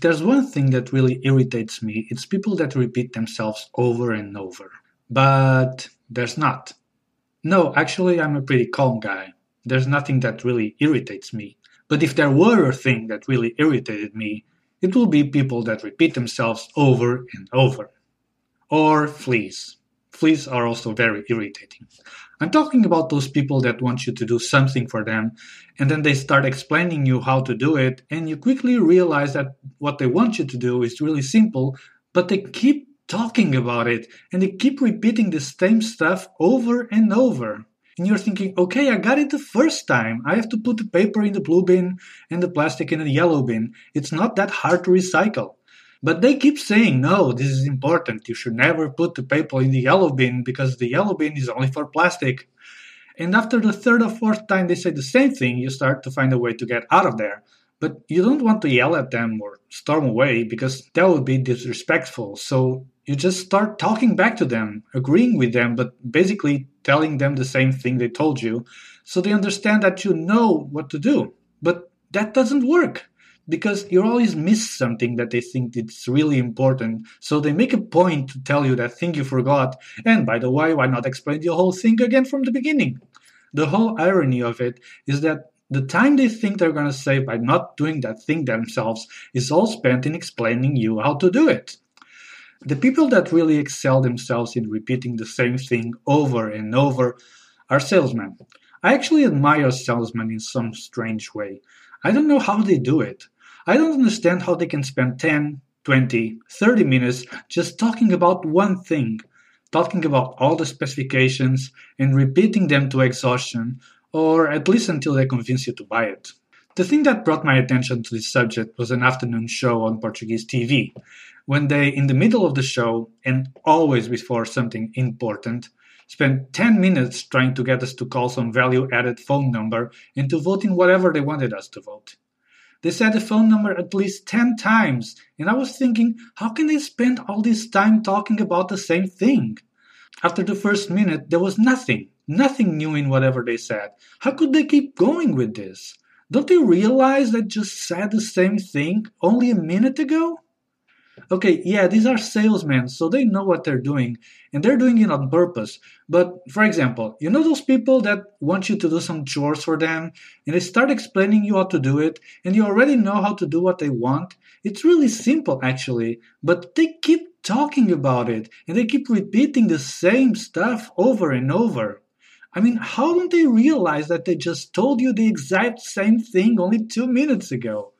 If there's one thing that really irritates me, it's people that repeat themselves over and over. But there's not. No, actually, I'm a pretty calm guy. There's nothing that really irritates me. But if there were a thing that really irritated me, it will be people that repeat themselves over and over. Or fleas. Fleas are also very irritating. I'm talking about those people that want you to do something for them, and then they start explaining you how to do it, and you quickly realize that what they want you to do is really simple, but they keep talking about it and they keep repeating the same stuff over and over. And you're thinking, okay, I got it the first time. I have to put the paper in the blue bin and the plastic in the yellow bin. It's not that hard to recycle. But they keep saying, no, this is important. You should never put the paper in the yellow bin because the yellow bin is only for plastic. And after the third or fourth time they say the same thing, you start to find a way to get out of there. But you don't want to yell at them or storm away because that would be disrespectful. So you just start talking back to them, agreeing with them, but basically telling them the same thing they told you so they understand that you know what to do. But that doesn't work because you always miss something that they think it's really important. So they make a point to tell you that thing you forgot. And by the way, why not explain the whole thing again from the beginning? The whole irony of it is that the time they think they're going to save by not doing that thing themselves is all spent in explaining you how to do it. The people that really excel themselves in repeating the same thing over and over are salesmen. I actually admire salesmen in some strange way. I don't know how they do it. I don't understand how they can spend 10, 20, 30 minutes just talking about one thing, talking about all the specifications and repeating them to exhaustion, or at least until they convince you to buy it. The thing that brought my attention to this subject was an afternoon show on Portuguese TV, when they, in the middle of the show, and always before something important, spent 10 minutes trying to get us to call some value added phone number and to vote in whatever they wanted us to vote. They said the phone number at least 10 times, and I was thinking, how can they spend all this time talking about the same thing? After the first minute, there was nothing, nothing new in whatever they said. How could they keep going with this? Don't they realize they just said the same thing only a minute ago? Okay, yeah, these are salesmen, so they know what they're doing, and they're doing it on purpose. But for example, you know those people that want you to do some chores for them, and they start explaining you how to do it, and you already know how to do what they want? It's really simple, actually, but they keep talking about it, and they keep repeating the same stuff over and over. I mean, how don't they realize that they just told you the exact same thing only two minutes ago?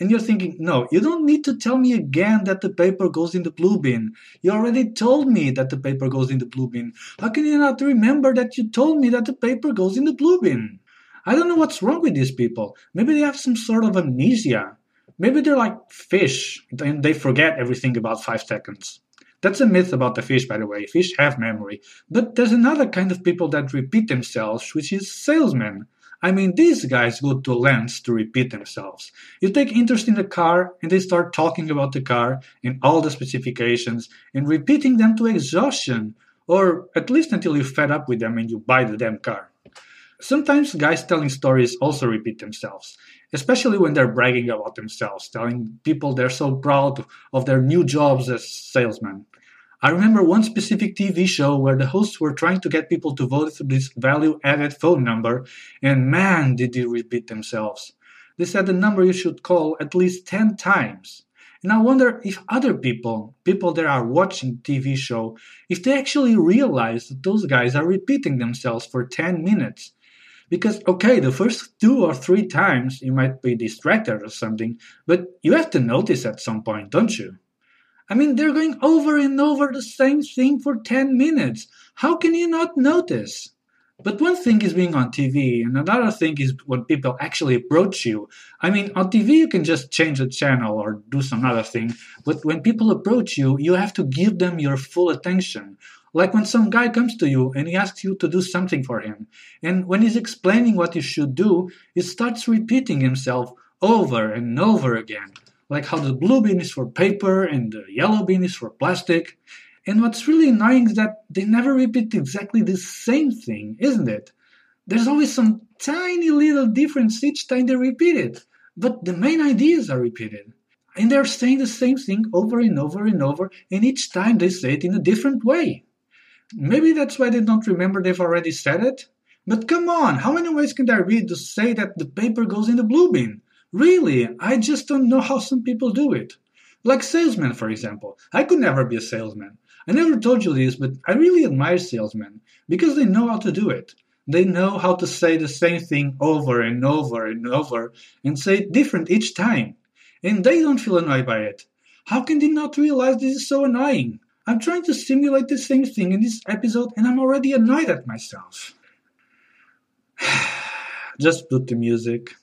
And you're thinking, no, you don't need to tell me again that the paper goes in the blue bin. You already told me that the paper goes in the blue bin. How can you not remember that you told me that the paper goes in the blue bin? I don't know what's wrong with these people. Maybe they have some sort of amnesia. Maybe they're like fish and they forget everything about five seconds. That's a myth about the fish, by the way. Fish have memory. But there's another kind of people that repeat themselves, which is salesmen. I mean, these guys go to lengths to repeat themselves. You take interest in the car and they start talking about the car and all the specifications and repeating them to exhaustion, or at least until you're fed up with them and you buy the damn car. Sometimes guys telling stories also repeat themselves, especially when they're bragging about themselves, telling people they're so proud of their new jobs as salesmen. I remember one specific TV show where the hosts were trying to get people to vote through this value added phone number, and man, did they repeat themselves. They said the number you should call at least 10 times. And I wonder if other people, people that are watching TV show, if they actually realize that those guys are repeating themselves for 10 minutes. Because, okay, the first two or three times you might be distracted or something, but you have to notice at some point, don't you? I mean, they're going over and over the same thing for 10 minutes. How can you not notice? But one thing is being on TV, and another thing is when people actually approach you. I mean, on TV, you can just change the channel or do some other thing. But when people approach you, you have to give them your full attention. Like when some guy comes to you and he asks you to do something for him. And when he's explaining what you should do, he starts repeating himself over and over again like how the blue bin is for paper and the yellow bin is for plastic. And what's really annoying is that they never repeat exactly the same thing, isn't it? There's always some tiny little difference each time they repeat it, but the main ideas are repeated. And they're saying the same thing over and over and over, and each time they say it in a different way. Maybe that's why they don't remember they've already said it. But come on, how many ways can I read to say that the paper goes in the blue bin? Really, I just don't know how some people do it. Like salesmen, for example. I could never be a salesman. I never told you this, but I really admire salesmen because they know how to do it. They know how to say the same thing over and over and over and say it different each time. And they don't feel annoyed by it. How can they not realize this is so annoying? I'm trying to simulate the same thing in this episode and I'm already annoyed at myself. Just put the music.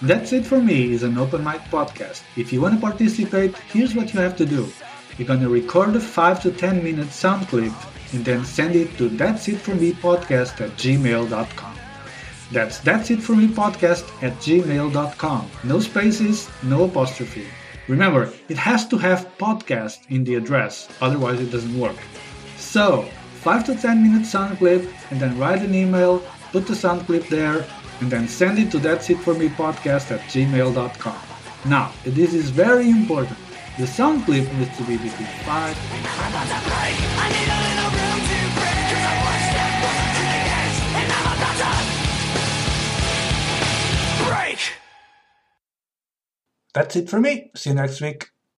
That's It For Me is an open mic podcast. If you want to participate, here's what you have to do. You're going to record a 5 to 10 minute sound clip and then send it to That's It For Me podcast at gmail.com. That's That's It For Me podcast at gmail.com. No spaces, no apostrophe. Remember, it has to have podcast in the address, otherwise it doesn't work. So, 5 to 10 minute sound clip and then write an email, put the sound clip there, and then send it to that's it for me podcast at gmail.com. Now, this is very important. The sound clip needs to be between 5 I'm about to break I need a little room to breathe Cause I'm one step closer to the edge And I'm about to break That's it for me. See you next week.